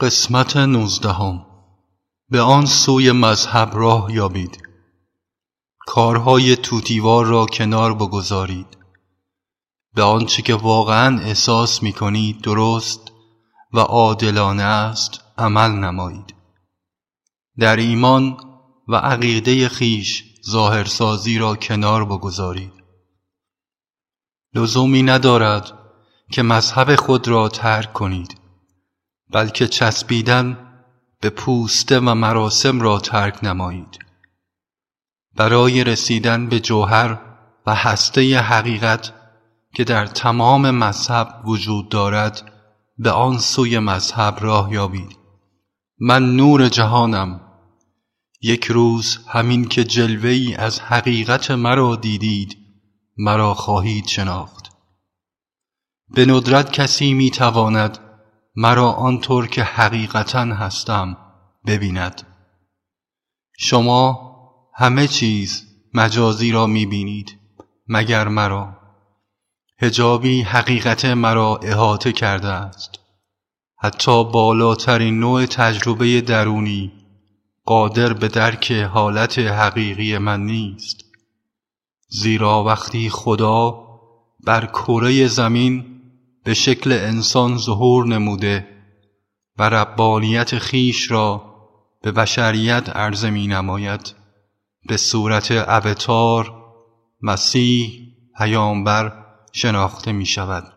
قسمت نوزدهم. به آن سوی مذهب راه یابید. کارهای توتیوار را کنار بگذارید. به آنچه که واقعا احساس می کنید درست و عادلانه است عمل نمایید. در ایمان و عقیده خیش ظاهرسازی را کنار بگذارید. لزومی ندارد که مذهب خود را ترک کنید. بلکه چسبیدن به پوسته و مراسم را ترک نمایید. برای رسیدن به جوهر و هسته حقیقت که در تمام مذهب وجود دارد به آن سوی مذهب راه یابید. من نور جهانم. یک روز همین که جلوه ای از حقیقت مرا دیدید مرا خواهید شناخت. به ندرت کسی می تواند مرا آنطور که حقیقتا هستم ببیند. شما همه چیز مجازی را می بینید مگر مرا؟ هجابی حقیقت مرا احاطه کرده است. حتی بالاترین نوع تجربه درونی قادر به درک حالت حقیقی من نیست. زیرا وقتی خدا بر کره زمین به شکل انسان ظهور نموده و ربانیت خیش را به بشریت عرضه می نماید به صورت ابتار مسیح پیامبر شناخته می شود